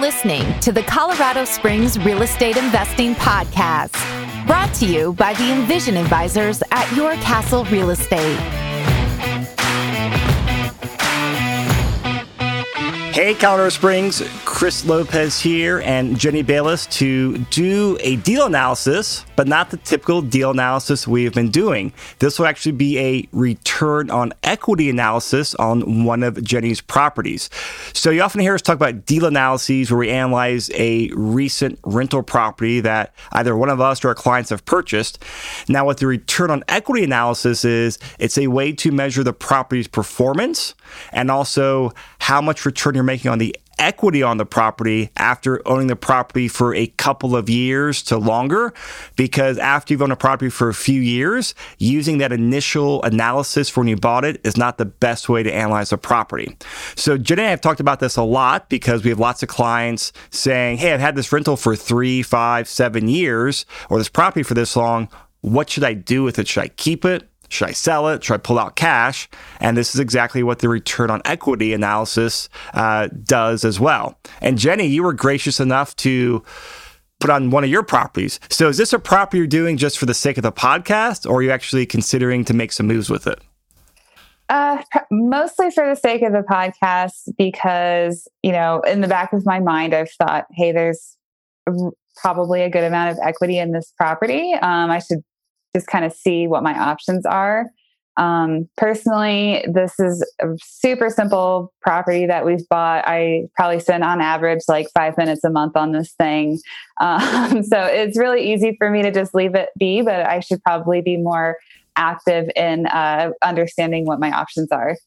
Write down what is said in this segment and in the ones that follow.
listening to the Colorado Springs Real Estate Investing Podcast, brought to you by the Envision Advisors at Your Castle Real Estate. Hey, Colorado Springs, Chris Lopez here and Jenny Bayless to do a deal analysis, but not the typical deal analysis we've been doing. This will actually be a return on equity analysis on one of Jenny's properties. So, you often hear us talk about deal analyses where we analyze a recent rental property that either one of us or our clients have purchased. Now, what the return on equity analysis is, it's a way to measure the property's performance and also how much return you're making on the equity on the property after owning the property for a couple of years to longer. Because after you've owned a property for a few years, using that initial analysis for when you bought it is not the best way to analyze a property. So, Jenny and I have talked about this a lot because we have lots of clients saying, Hey, I've had this rental for three, five, seven years, or this property for this long. What should I do with it? Should I keep it? Should I sell it? Should I pull out cash? And this is exactly what the return on equity analysis uh, does as well. And Jenny, you were gracious enough to put on one of your properties. So is this a property you're doing just for the sake of the podcast, or are you actually considering to make some moves with it? Uh, mostly for the sake of the podcast, because you know, in the back of my mind, I've thought, hey, there's probably a good amount of equity in this property. Um, I should just kind of see what my options are. Um, personally, this is a super simple property that we've bought. I probably spend on average like five minutes a month on this thing. Um, so it's really easy for me to just leave it be, but I should probably be more active in uh, understanding what my options are.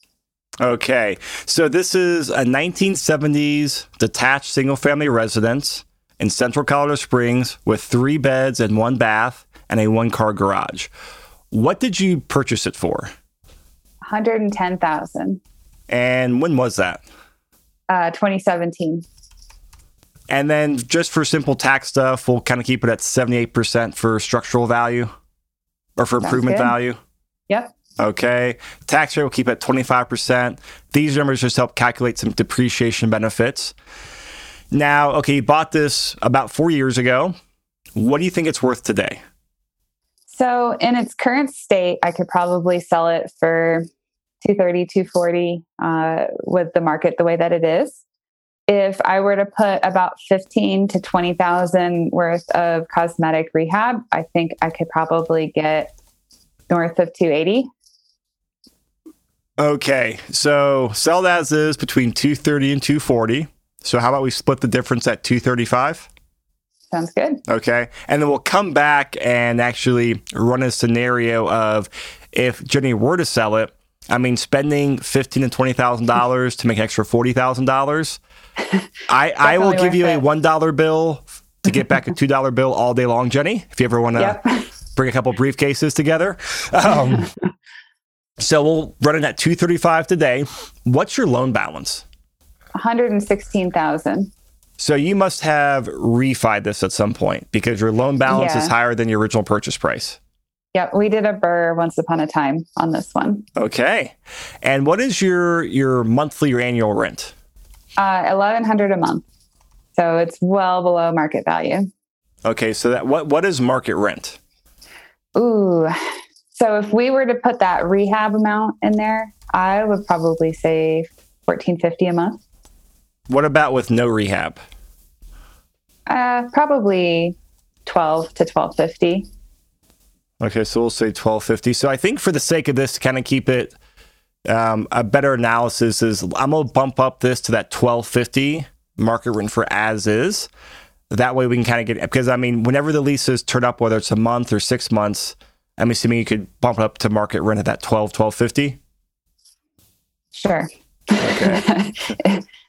Okay. So this is a 1970s detached single family residence in central Colorado Springs with three beds and one bath and a one car garage. What did you purchase it for? 110,000. And when was that? Uh, 2017. And then just for simple tax stuff, we'll kind of keep it at 78% for structural value or for improvement value. Yep. Okay. Tax rate will keep at 25%. These numbers just help calculate some depreciation benefits. Now, okay, you bought this about four years ago. What do you think it's worth today? So in its current state, I could probably sell it for 230, 240 uh, with the market the way that it is. If I were to put about 15 to 20,000 worth of cosmetic rehab, I think I could probably get north of 280. Okay. So sell that as is between 230 and 240. So how about we split the difference at 235? Sounds good. Okay. And then we'll come back and actually run a scenario of if Jenny were to sell it, I mean, spending fifteen and twenty thousand dollars to make an extra forty thousand dollars. I I will give you it. a one dollar bill to get back a two dollar bill all day long, Jenny. If you ever want to yep. bring a couple briefcases together. Um, so we'll run it at two thirty five today. What's your loan balance? One hundred and sixteen thousand. So you must have refied this at some point because your loan balance yeah. is higher than your original purchase price. Yep, we did a BRRRR once upon a time on this one. Okay, and what is your your monthly or annual rent? Uh, Eleven hundred a month, so it's well below market value. Okay, so that what what is market rent? Ooh, so if we were to put that rehab amount in there, I would probably say fourteen fifty a month. What about with no rehab? Uh, probably 12 to 1250. Okay, so we'll say 1250. So I think for the sake of this, to kind of keep it um, a better analysis is I'm going to bump up this to that 1250 market rent for as is. That way we can kind of get because I mean, whenever the leases turn up, whether it's a month or six months, I'm assuming you could bump it up to market rent at that 12, 1250. Sure. Okay.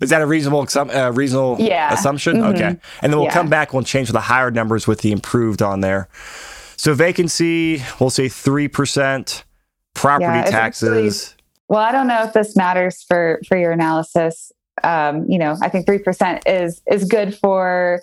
Is that a reasonable uh, reasonable yeah. assumption? Mm-hmm. Okay. And then we'll yeah. come back. We'll change the higher numbers with the improved on there. So vacancy, we'll say three percent. Property yeah, taxes. well, I don't know if this matters for for your analysis. Um, you know, I think three percent is is good for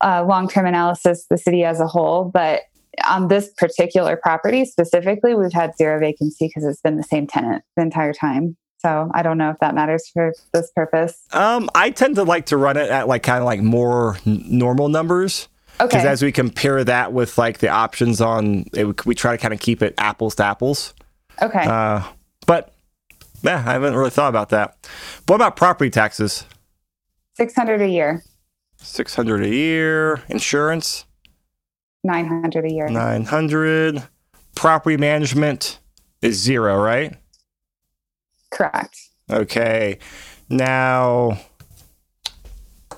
uh, long term analysis, the city as a whole. But on this particular property specifically, we've had zero vacancy because it's been the same tenant the entire time. So I don't know if that matters for this purpose. Um, I tend to like to run it at like kind of like more n- normal numbers. Okay. Because as we compare that with like the options on, it, we try to kind of keep it apples to apples. Okay. Uh, but yeah, I haven't really thought about that. What about property taxes? 600 a year, Six hundred a year. Insurance 900 a year. nine hundred. Property management is zero, right? Correct. Okay. Now,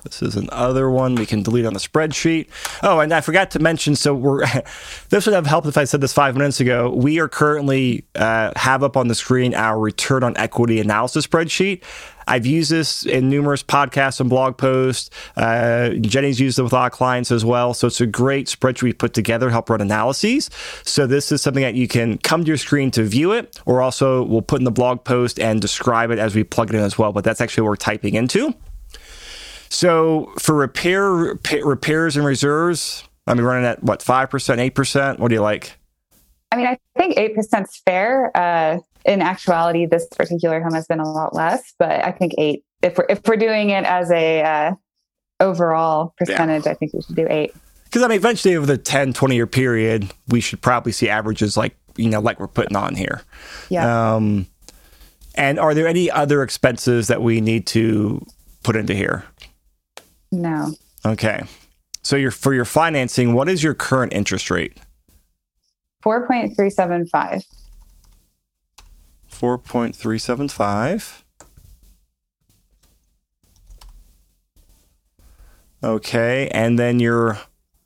this is another one we can delete on the spreadsheet. Oh, and I forgot to mention. So we're this would have helped if I said this five minutes ago. We are currently uh, have up on the screen our return on equity analysis spreadsheet. I've used this in numerous podcasts and blog posts. Uh, Jenny's used it with of clients as well. So it's a great spreadsheet we put together to help run analyses. So this is something that you can come to your screen to view it, or also we'll put in the blog post and describe it as we plug it in as well. But that's actually what we're typing into. So for repair repa- repairs and reserves, I mean running at what five percent, eight percent. What do you like? I mean, I think 8% is fair. Uh, in actuality, this particular home has been a lot less, but I think eight, if we're, if we're doing it as a uh, overall percentage, I think we should do eight. Because I mean, eventually over the 10, 20 year period, we should probably see averages like you know like we're putting on here. Yeah. Um, and are there any other expenses that we need to put into here? no. Okay. So your for your financing, what is your current interest rate? 4.375. 4.375. Okay, and then your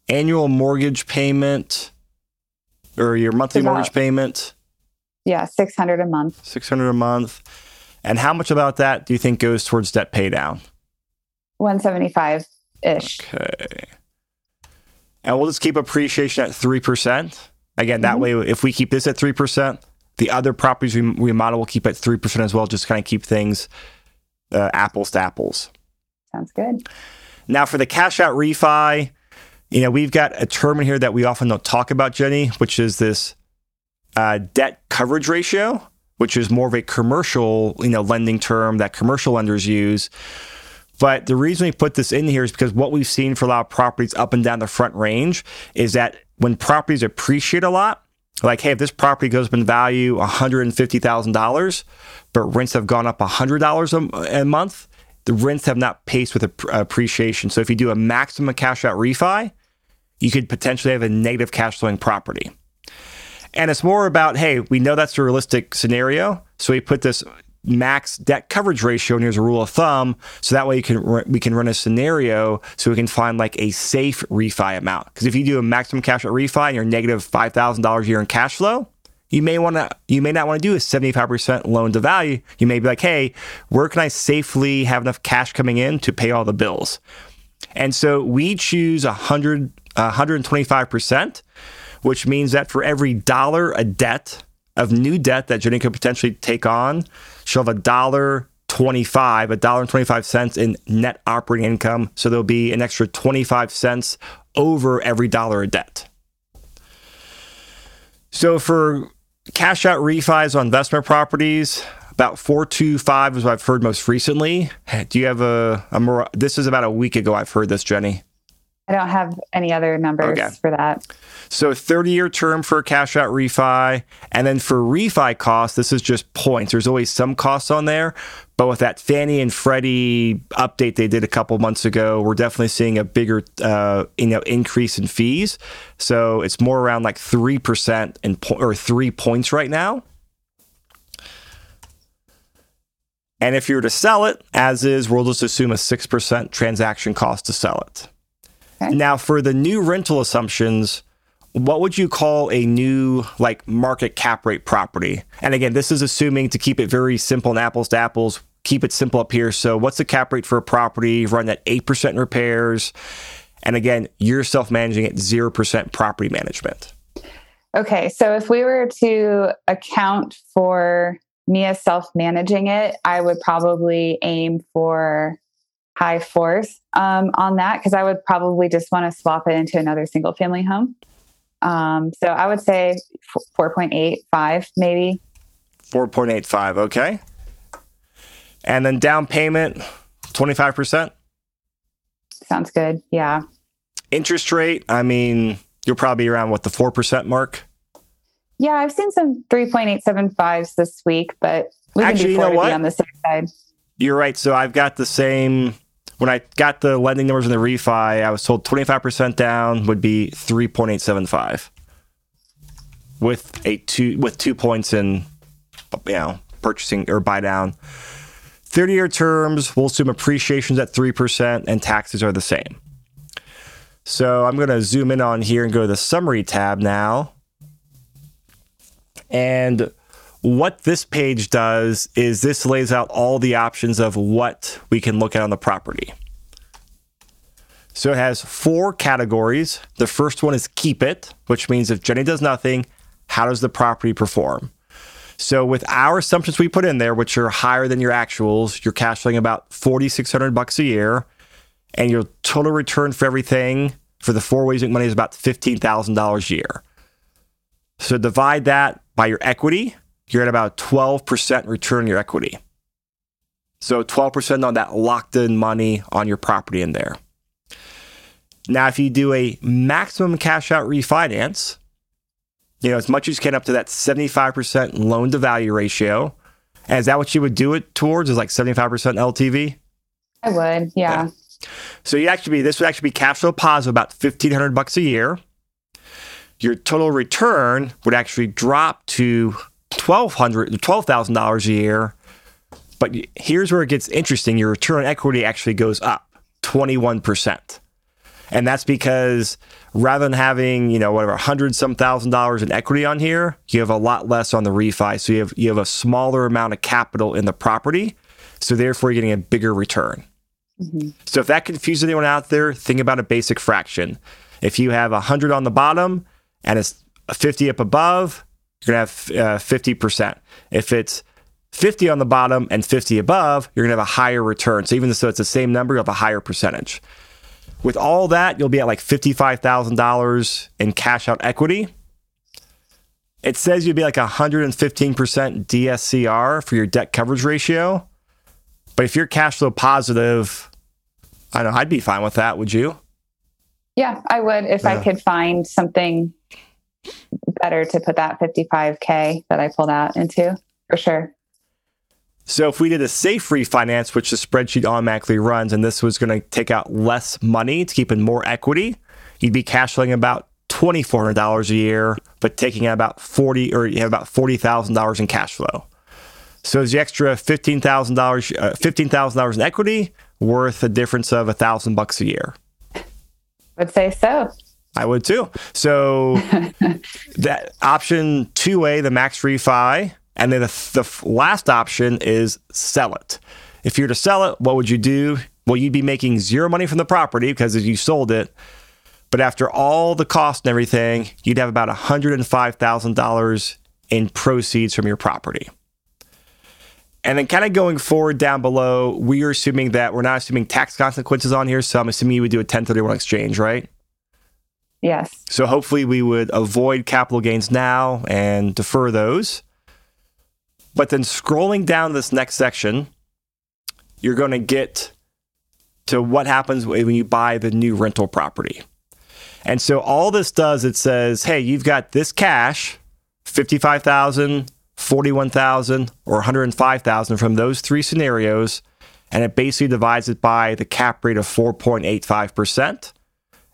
annual mortgage payment or your monthly About- mortgage payment, Yeah, 600 a month. 600 a month. And how much about that do you think goes towards debt pay down? 175 ish. Okay. And we'll just keep appreciation at 3%. Again, that way, if we keep this at 3%, the other properties we model will keep at 3% as well, just kind of keep things uh, apples to apples. Sounds good. Now, for the cash out refi, you know, we've got a term in here that we often don't talk about, Jenny, which is this uh, debt coverage ratio, which is more of a commercial, you know, lending term that commercial lenders use. But the reason we put this in here is because what we've seen for a lot of properties up and down the front range is that when properties appreciate a lot, like, hey, if this property goes up in value $150,000, but rents have gone up $100 a, a month, the rents have not paced with ap- appreciation. So if you do a maximum cash out refi, you could potentially have a negative cash flowing property. And it's more about, hey, we know that's a realistic scenario. So we put this max debt coverage ratio, and here's a rule of thumb. So that way you can we can run a scenario so we can find like a safe refi amount. Because if you do a maximum cash out refi and you're negative five thousand dollars a year in cash flow, you may want to you may not want to do a 75% loan to value. You may be like, hey, where can I safely have enough cash coming in to pay all the bills? And so we choose 100, 125%, which means that for every dollar a debt of new debt that Jenny could potentially take on, she'll have a dollar 25, a dollar and 25 cents in net operating income. So there'll be an extra 25 cents over every dollar of debt. So for cash out refis on investment properties, about 425 is what I've heard most recently. Do you have a, a more, this is about a week ago I've heard this, Jenny. I don't have any other numbers Okay. for that. So 30 year term for a cash out refi. And then for refi costs, this is just points. There's always some costs on there. But with that Fannie and Freddie update they did a couple months ago, we're definitely seeing a bigger uh, you know increase in fees. So it's more around like three percent in po- or three points right now. And if you were to sell it, as is, we'll just assume a six percent transaction cost to sell it. Okay. Now, for the new rental assumptions, what would you call a new like market cap rate property? And again, this is assuming to keep it very simple and apples to apples, keep it simple up here. So what's the cap rate for a property run at 8% in repairs? And again, you're self-managing at 0% property management. Okay, so if we were to account for me as self managing it, I would probably aim for high fours um, on that because I would probably just want to swap it into another single family home. Um, so I would say 4.85 maybe. 4.85, okay? And then down payment, 25%. Sounds good. Yeah. Interest rate, I mean, you're probably around what the 4% mark. Yeah, I've seen some 3.875s this week, but we can Actually, do you know to what? be on the safe side. You're right. So I've got the same. When I got the lending numbers in the refi, I was told 25% down would be 3.875 with a two with two points in you know purchasing or buy down. 30 year terms, we'll assume appreciation's at 3% and taxes are the same. So I'm going to zoom in on here and go to the summary tab now. And what this page does is this lays out all the options of what we can look at on the property. So it has four categories. The first one is keep it, which means if Jenny does nothing, how does the property perform? So with our assumptions we put in there, which are higher than your actuals, you're cash flowing about 4600 bucks a year and your total return for everything for the four ways you make money is about $15,000 a year. So divide that by your equity, you're at about 12% return on your equity. So 12% on that locked in money on your property in there. Now, if you do a maximum cash out refinance, you know, as much as you can up to that 75% loan to value ratio. And is that what you would do it towards? Is like 75% LTV? I would. Yeah. So you actually be this would actually be cash flow positive about 1500 bucks a year. Your total return would actually drop to 1200 $12,000 a year. But here's where it gets interesting. Your return on equity actually goes up 21%. And that's because rather than having, you know, whatever, 100 some thousand dollars in equity on here, you have a lot less on the refi. So you have you have a smaller amount of capital in the property. So therefore you're getting a bigger return. Mm-hmm. So if that confuses anyone out there, think about a basic fraction. If you have a 100 on the bottom and it's a 50 up above, you're going to have uh, 50%. If it's 50 on the bottom and 50 above, you're going to have a higher return. So even though it's the same number, you'll have a higher percentage. With all that, you'll be at like $55,000 in cash out equity. It says you'd be like 115% DSCR for your debt coverage ratio. But if you're cash flow positive, I know, I'd be fine with that. Would you? Yeah, I would if I could find something better to put that 55K that I pulled out into for sure. So if we did a safe refinance, which the spreadsheet automatically runs, and this was going to take out less money to keep in more equity, you'd be cash flowing about twenty four hundred dollars a year, but taking out about forty or you have about forty thousand dollars in cash flow. So is the extra fifteen thousand dollars, uh, fifteen thousand dollars in equity worth a difference of a thousand bucks a year? I would say so. I would too. So that option two A, the max refi, and then the, the last option is sell it. If you were to sell it, what would you do? Well, you'd be making zero money from the property because you sold it. But after all the cost and everything, you'd have about $105,000 in proceeds from your property. And then, kind of going forward down below, we are assuming that we're not assuming tax consequences on here. So I'm assuming you would do a 1031 exchange, right? Yes. So hopefully we would avoid capital gains now and defer those. But then scrolling down this next section, you're going to get to what happens when you buy the new rental property. And so all this does it says, "Hey, you've got this cash, 55,000, 41,000 or 105,000 from those three scenarios." And it basically divides it by the cap rate of 4.85%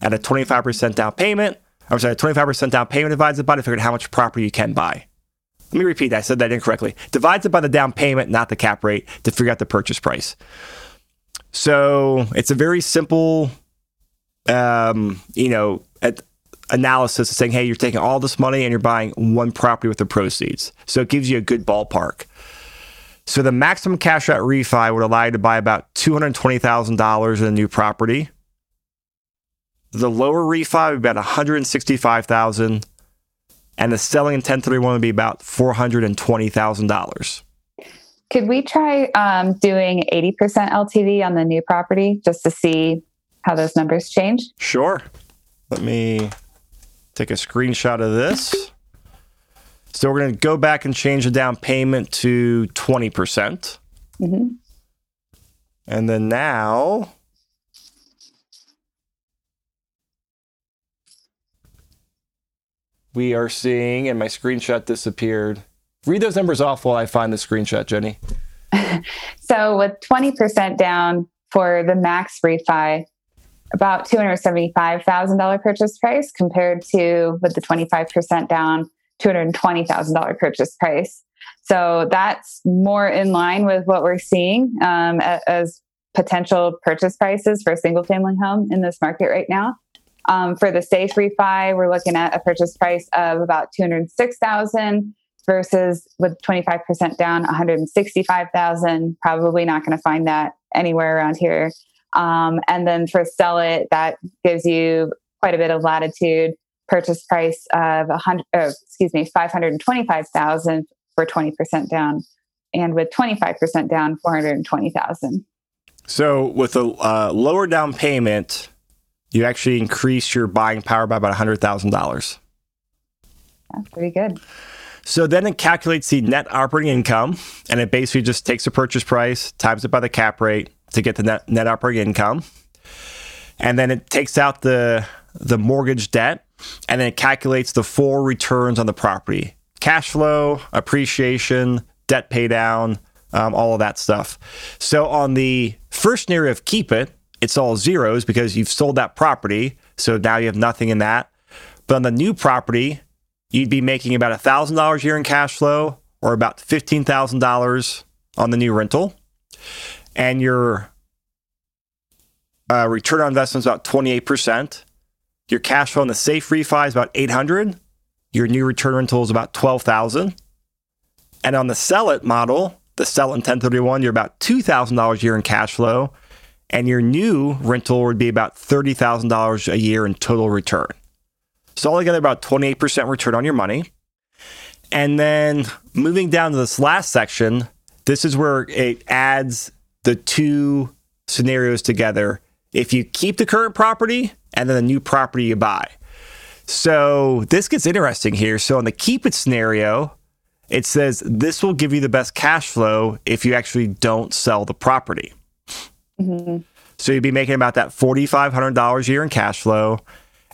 at a 25% down payment. I'm sorry, 25% down payment divides it by to figure how much property you can buy. Let me repeat that. I said that incorrectly. Divides it by the down payment, not the cap rate, to figure out the purchase price. So it's a very simple, um, you know, at, analysis of saying, hey, you're taking all this money and you're buying one property with the proceeds. So it gives you a good ballpark. So the maximum cash out refi would allow you to buy about $220,000 in a new property. The lower refi would be about 165,000 and the selling in 1031 would be about $420,000. Could we try um, doing 80% LTV on the new property just to see how those numbers change? Sure. Let me take a screenshot of this. So we're going to go back and change the down payment to 20%. Mhm. And then now we are seeing, and my screenshot disappeared. Read those numbers off while I find the screenshot, Jenny. so with 20% down for the max refi, about $275,000 purchase price compared to with the 25% down, $220,000 purchase price. So that's more in line with what we're seeing um, as potential purchase prices for a single family home in this market right now. Um, for the safe refi, we're looking at a purchase price of about 206,000 versus with 25% down 165,000. Probably not going to find that anywhere around here. Um, and then for sell it, that gives you quite a bit of latitude. Purchase price of 100, oh, excuse me, 525,000 for 20% down, and with 25% down, 420,000. So with a uh, lower down payment, you actually increase your buying power by about $100,000. That's pretty good. So then it calculates the net operating income and it basically just takes the purchase price, times it by the cap rate to get the net, net operating income. And then it takes out the the mortgage debt and then it calculates the full returns on the property. Cash flow, appreciation, debt pay down, um, all of that stuff. So on the first scenario of keep it, it's all zeros because you've sold that property. So now you have nothing in that. But on the new property, you'd be making about $1,000 a year in cash flow or about $15,000 on the new rental. And your uh, return on investment is about 28%. Your cash flow on the safe refi is about 800. Your new return rental is about 12,000. And on the sell it model, the sell in 1031, you're about $2,000 a year in cash flow, and your new rental would be about $30,000 a year in total return. So, altogether, about 28% return on your money. And then moving down to this last section, this is where it adds the two scenarios together. If you keep the current property and then the new property you buy. So, this gets interesting here. So, in the keep it scenario, it says this will give you the best cash flow if you actually don't sell the property. Mm-hmm. So you'd be making about that $4,500 a year in cash flow,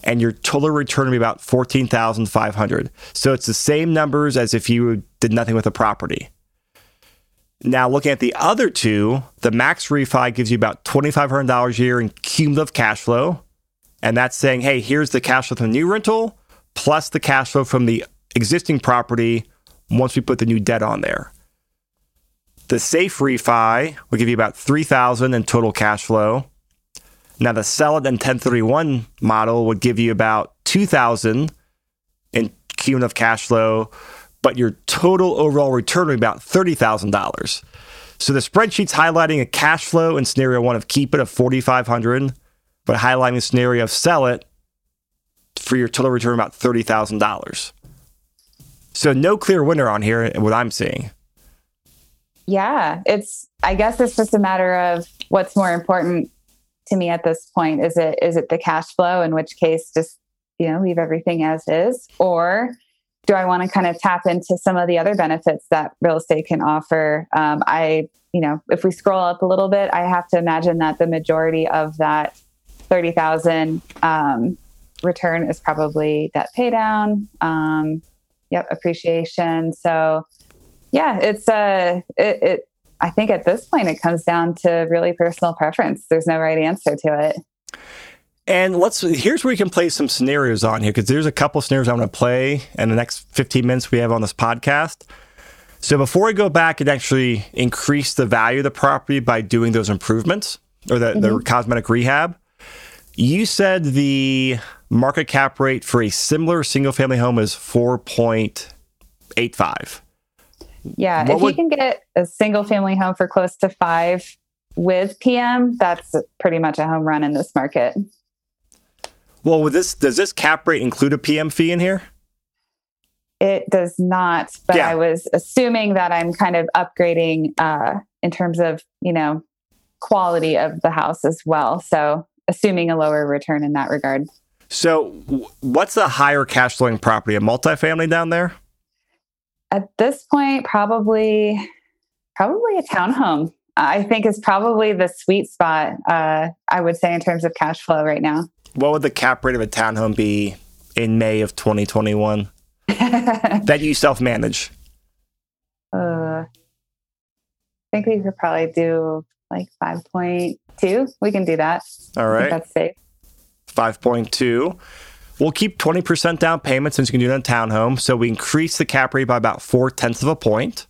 and your total return would be about 14500 So it's the same numbers as if you did nothing with the property. Now, looking at the other two, the max refi gives you about $2,500 a year in cumulative cash flow. And that's saying, hey, here's the cash flow from the new rental plus the cash flow from the existing property once we put the new debt on there. The safe refi will give you about 3000 in total cash flow. Now the sell it and 1031 model would give you about 2000 in cumulative cash flow, but your total overall return would be about $30,000. So the spreadsheet's highlighting a cash flow in scenario 1 of keep it of 4500, but highlighting the scenario of sell it for your total return about $30,000. So no clear winner on here, what I'm seeing. Yeah, it's. I guess it's just a matter of what's more important to me at this point. Is it is it the cash flow? In which case, just you know, leave everything as is, or do I want to kind of tap into some of the other benefits that real estate can offer? Um, I, you know, if we scroll up a little bit, I have to imagine that the majority of that thirty thousand um, return is probably debt pay down. Um, Yep, appreciation. So, yeah, it's uh, it, it. I think at this point it comes down to really personal preference. There's no right answer to it. And let's here's where we can play some scenarios on here because there's a couple scenarios I'm going to play in the next 15 minutes we have on this podcast. So before we go back and actually increase the value of the property by doing those improvements or the, mm-hmm. the cosmetic rehab, you said the market cap rate for a similar single family home is 4.85. Yeah, what if would, you can get a single family home for close to five with PM, that's pretty much a home run in this market. Well, with this, does this cap rate include a PM fee in here? It does not, but yeah. I was assuming that I'm kind of upgrading uh, in terms of you know quality of the house as well. So assuming a lower return in that regard. So, what's the higher cash flowing property? A multifamily down there? At this point, probably probably a townhome. I think is probably the sweet spot. Uh, I would say in terms of cash flow right now. What would the cap rate of a townhome be in May of 2021 that you self manage? Uh, I think we could probably do like 5.2. We can do that. All right. That's safe. 5.2. We'll keep 20% down payment since you can do it in a townhome. So we increase the cap rate by about four tenths of a point,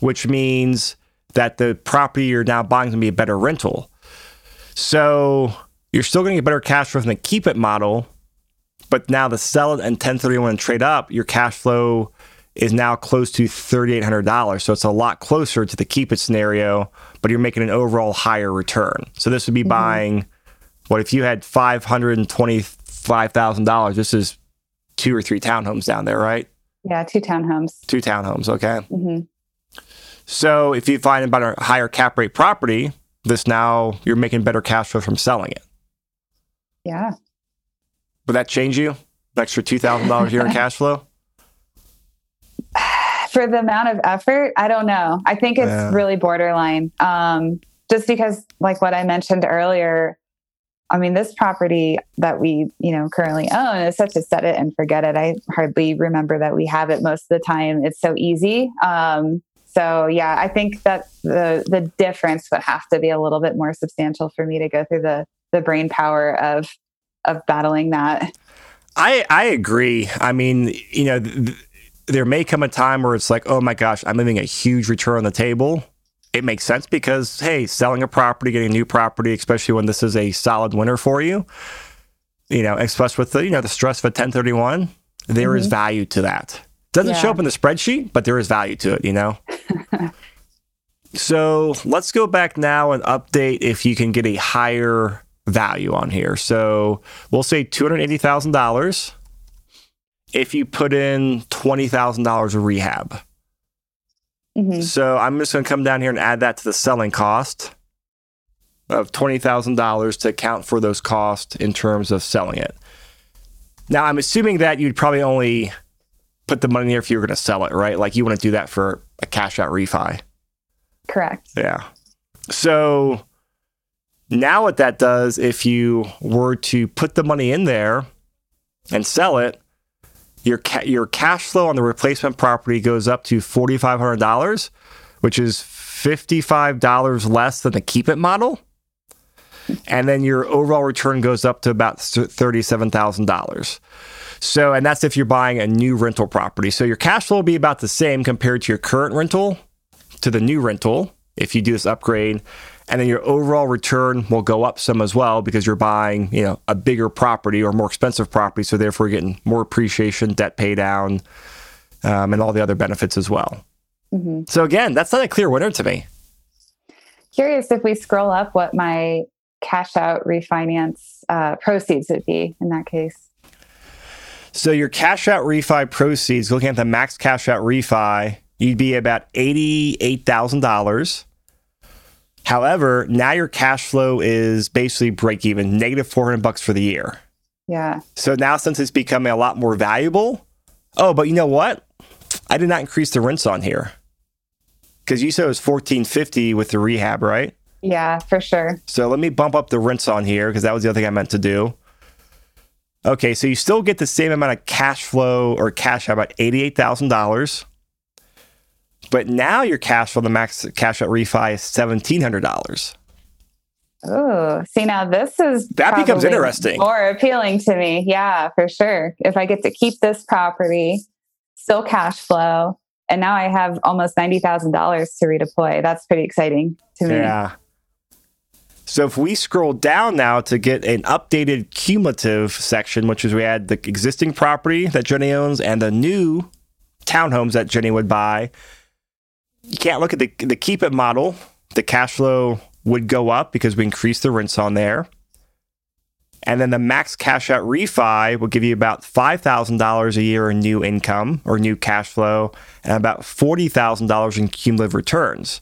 which means that the property you're now buying is going to be a better rental. So you're still going to get better cash flow from the keep it model, but now the sell it and 1031 and trade up, your cash flow is now close to $3,800. So it's a lot closer to the keep it scenario, but you're making an overall higher return. So this would be mm-hmm. buying what if you had $525,000? This is two or three townhomes down there, right? Yeah, two townhomes. Two townhomes, okay. Mm-hmm. So if you find about a higher cap rate property, this now you're making better cash flow from selling it. Yeah. Would that change you? An extra two thousand dollars a year in cash flow? For the amount of effort, I don't know. I think it's yeah. really borderline. Um, just because, like what I mentioned earlier, I mean, this property that we, you know, currently own is such a set it and forget it. I hardly remember that we have it most of the time. It's so easy. Um, so yeah, I think that the the difference would have to be a little bit more substantial for me to go through the the brain power of of battling that. I I agree. I mean, you know, th- there may come a time where it's like, oh my gosh, I'm leaving a huge return on the table. It makes sense because hey, selling a property, getting a new property, especially when this is a solid winner for you, you know, especially with the you know the stress of a 1031, there mm-hmm. is value to that. Doesn't yeah. show up in the spreadsheet, but there is value to it. You know. so let's go back now and update if you can get a higher value on here. So we'll say $280,000 if you put in $20,000 of rehab. Mm-hmm. So I'm just going to come down here and add that to the selling cost of $20,000 to account for those costs in terms of selling it. Now, I'm assuming that you'd probably only put the money in there if you were going to sell it, right? Like you want to do that for a cash out refi. Correct. Yeah. So now what that does, if you were to put the money in there and sell it, your ca- your cash flow on the replacement property goes up to forty five hundred dollars, which is fifty five dollars less than the keep it model, and then your overall return goes up to about thirty seven thousand dollars. So, and that's if you're buying a new rental property. So your cash flow will be about the same compared to your current rental to the new rental if you do this upgrade. And then your overall return will go up some as well because you're buying, you know, a bigger property or more expensive property. So therefore, you're getting more appreciation, debt pay down, um, and all the other benefits as well. Mm-hmm. So again, that's not a clear winner to me. Curious if we scroll up what my cash out refinance uh, proceeds would be in that case. So your cash out refi proceeds, looking at the max cash out refi, you'd be about $88,000. However, now your cash flow is basically break even, negative 400 bucks for the year. Yeah. So now since it's becoming a lot more valuable, oh, but you know what? I did not increase the rents on here. Cuz you said it was 1450 with the rehab, right? Yeah, for sure. So let me bump up the rents on here because that was the other thing I meant to do. Okay, so you still get the same amount of cash flow or cash out, about $88,000. But now your cash flow, the max cash out refi is $1,700. Oh, see now this is that becomes interesting. More appealing to me. Yeah, for sure. If I get to keep this property, still cash flow, and now I have almost ninety thousand dollars to redeploy. That's pretty exciting to me. Yeah. So if we scroll down now to get an updated cumulative section, which is we add the existing property that Jenny owns and the new townhomes that Jenny would buy, you can't look at the the keep it model. The cash flow would go up because we increase the rents on there. And then the max cash out refi will give you about $5,000 a year in new income or new cash flow and about $40,000 in cumulative returns.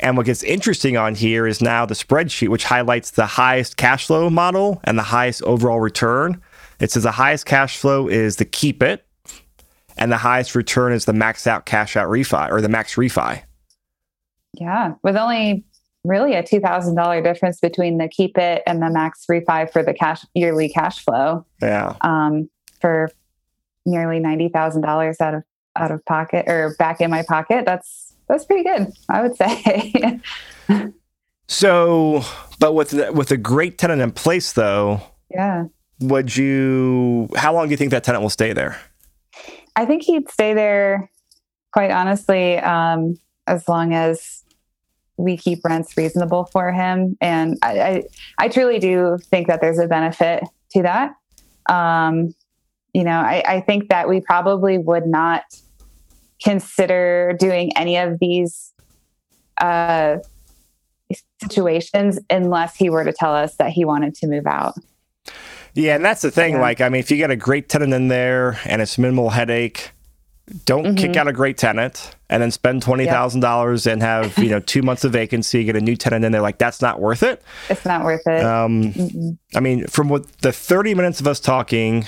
And what gets interesting on here is now the spreadsheet, which highlights the highest cash flow model and the highest overall return. It says the highest cash flow is the keep it, and the highest return is the max out cash out refi or the max refi. Yeah, with only really a $2,000 difference between the keep it and the max refi for the cash yearly cash flow. Yeah. Um, for nearly $90,000 out of out of pocket or back in my pocket. That's that's pretty good, I would say. so, but with with a great tenant in place though, yeah. Would you how long do you think that tenant will stay there? I think he'd stay there quite honestly um, as long as we keep rents reasonable for him. And I, I, I truly do think that there's a benefit to that. Um, you know, I, I think that we probably would not consider doing any of these uh, situations unless he were to tell us that he wanted to move out. Yeah, and that's the thing. Yeah. Like, I mean, if you get a great tenant in there and it's minimal headache, don't mm-hmm. kick out a great tenant and then spend twenty thousand dollars and have you know two months of vacancy, get a new tenant in there. Like that's not worth it. It's not worth it. Um, I mean, from what the thirty minutes of us talking,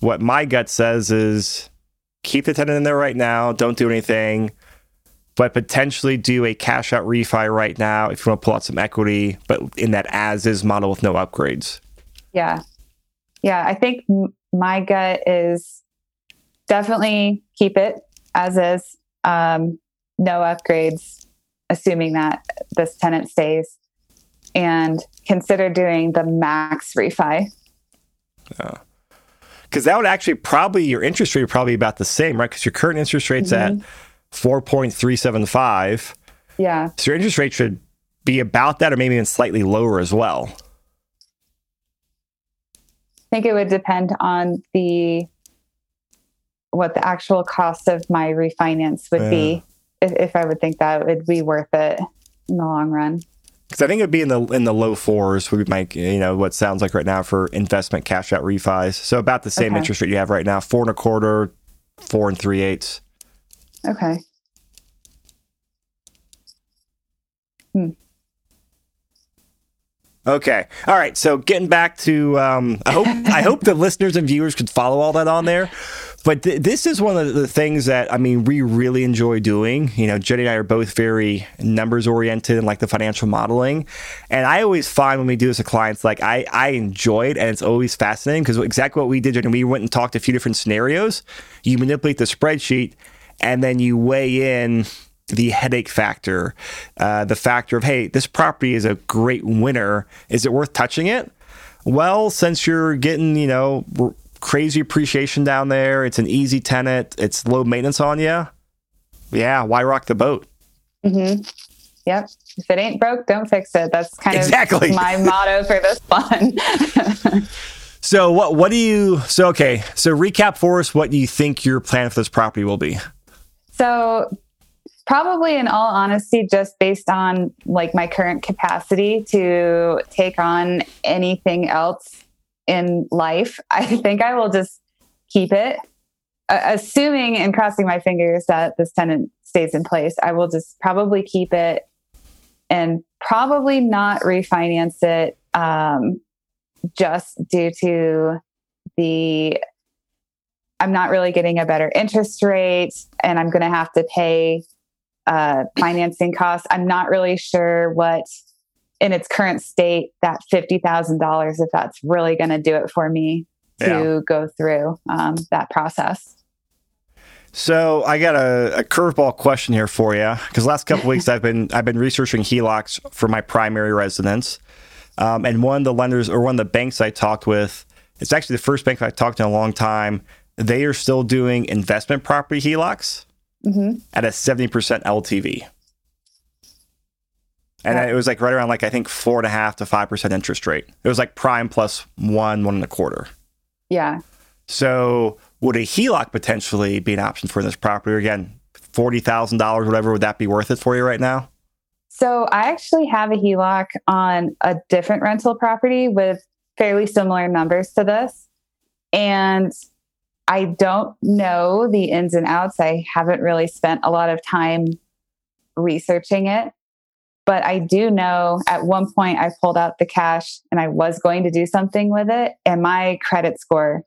what my gut says is keep the tenant in there right now. Don't do anything, but potentially do a cash out refi right now if you want to pull out some equity, but in that as is model with no upgrades. Yeah, yeah. I think my gut is definitely keep it as is. Um, no upgrades, assuming that this tenant stays, and consider doing the max refi. Yeah. Because that would actually probably your interest rate would probably be about the same, right? Because your current interest rate's mm-hmm. at four point three seven five. Yeah. So your interest rate should be about that, or maybe even slightly lower as well. Think it would depend on the what the actual cost of my refinance would yeah. be if, if, I would think that would be worth it in the long run. Because I think it'd be in the in the low fours. We might, you know, what sounds like right now for investment cash out refis. So about the same okay. interest rate you have right now, four and a quarter, four and three eighths. Okay. Hmm. Okay. All right. So getting back to, um, I hope I hope the listeners and viewers could follow all that on there. But th- this is one of the things that I mean we really enjoy doing. You know, Jenny and I are both very numbers oriented and like the financial modeling. And I always find when we do this with clients, like I I enjoy it and it's always fascinating because exactly what we did, Jenny, we went and talked a few different scenarios. You manipulate the spreadsheet and then you weigh in the headache factor, uh, the factor of, hey, this property is a great winner. Is it worth touching it? Well, since you're getting, you know, crazy appreciation down there, it's an easy tenant, it's low maintenance on you. Yeah, why rock the boat? Mm-hmm. Yep. If it ain't broke, don't fix it. That's kind exactly. of my motto for this one. so what what do you so okay, so recap for us what you think your plan for this property will be. So probably in all honesty just based on like my current capacity to take on anything else in life i think i will just keep it. Uh, assuming and crossing my fingers that this tenant stays in place i will just probably keep it and probably not refinance it um, just due to the i'm not really getting a better interest rate and i'm going to have to pay uh, financing costs. I'm not really sure what, in its current state, that fifty thousand dollars, if that's really going to do it for me to yeah. go through um, that process. So I got a, a curveball question here for you because last couple weeks I've been I've been researching HELOCs for my primary residence, um, and one of the lenders or one of the banks I talked with, it's actually the first bank I've talked to in a long time. They are still doing investment property HELOCs mm-hmm. at a 70% LTV. And it was like right around like I think four and a half to five percent interest rate. It was like prime plus one, one and a quarter. Yeah. So would a HELOC potentially be an option for this property? Again, forty thousand dollars, whatever, would that be worth it for you right now? So I actually have a HELOC on a different rental property with fairly similar numbers to this. And I don't know the ins and outs. I haven't really spent a lot of time researching it. But I do know at one point I pulled out the cash and I was going to do something with it, and my credit score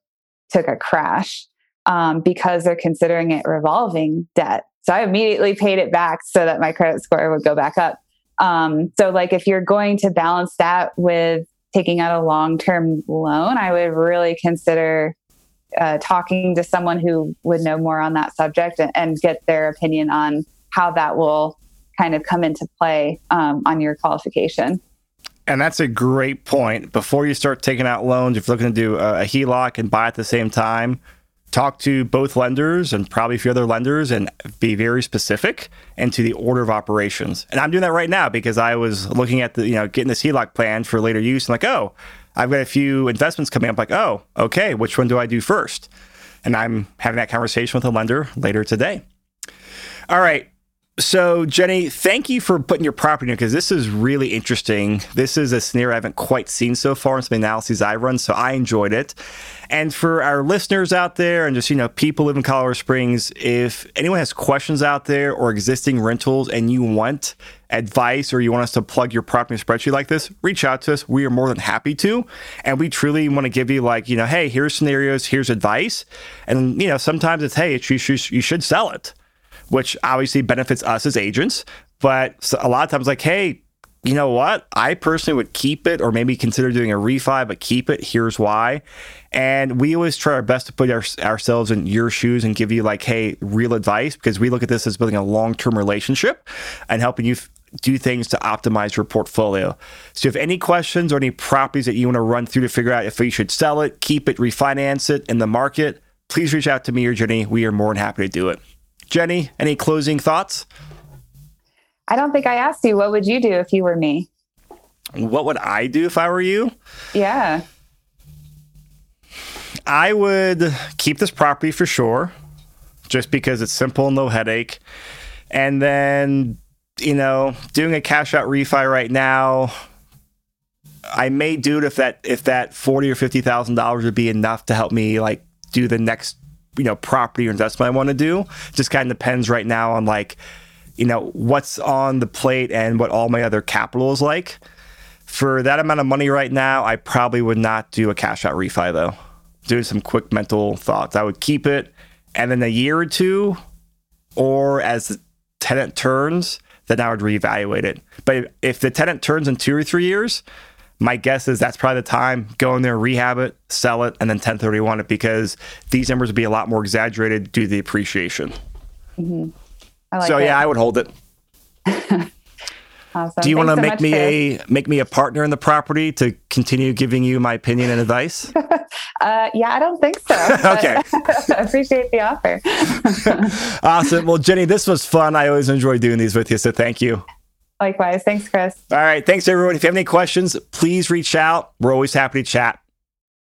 took a crash um, because they're considering it revolving debt. So I immediately paid it back so that my credit score would go back up. Um, so, like, if you're going to balance that with taking out a long term loan, I would really consider uh, talking to someone who would know more on that subject and, and, get their opinion on how that will kind of come into play um, on your qualification. And that's a great point. Before you start taking out loans, if you're looking to do a, a HELOC and buy at the same time, talk to both lenders and probably a few other lenders and be very specific into the order of operations. And I'm doing that right now because I was looking at the, you know, getting this HELOC plan for later use. I'm like, oh, I've got a few investments coming up. Like, oh, okay, which one do I do first? And I'm having that conversation with a lender later today. All right. So, Jenny, thank you for putting your property in because this is really interesting. This is a scenario I haven't quite seen so far in some analyses I run, so I enjoyed it. And for our listeners out there and just, you know, people live in Colorado Springs, if anyone has questions out there or existing rentals and you want advice or you want us to plug your property spreadsheet like this, reach out to us. We are more than happy to. And we truly want to give you like, you know, hey, here's scenarios, here's advice. And, you know, sometimes it's, hey, it's, you, you should sell it, which obviously benefits us as agents. But a lot of times like, hey, you know what? I personally would keep it or maybe consider doing a refi, but keep it. Here's why. And we always try our best to put our, ourselves in your shoes and give you like, hey, real advice because we look at this as building a long term relationship and helping you f- do things to optimize your portfolio. So if any questions or any properties that you want to run through to figure out if you should sell it, keep it, refinance it in the market, please reach out to me or Jenny. We are more than happy to do it. Jenny, any closing thoughts? I don't think I asked you, what would you do if you were me? What would I do if I were you? Yeah. I would keep this property for sure, just because it's simple and low headache. And then, you know, doing a cash out refi right now, I may do it if that if that forty or fifty thousand dollars would be enough to help me like do the next you know property or investment I want to do. Just kind of depends right now on like you know what's on the plate and what all my other capital is like. For that amount of money right now, I probably would not do a cash out refi though. Doing some quick mental thoughts. I would keep it, and then a year or two, or as the tenant turns, then I would reevaluate it. But if the tenant turns in two or three years, my guess is that's probably the time go in there, rehab it, sell it, and then 1031 it because these numbers would be a lot more exaggerated due to the appreciation. Mm-hmm. Like so yeah, I would hold it. awesome. Do you want to so make me a make me a partner in the property to continue giving you my opinion and advice? uh, yeah, I don't think so. okay, I appreciate the offer. awesome. Well, Jenny, this was fun. I always enjoy doing these with you, so thank you. Likewise. Thanks, Chris. All right. Thanks, everyone. If you have any questions, please reach out. We're always happy to chat.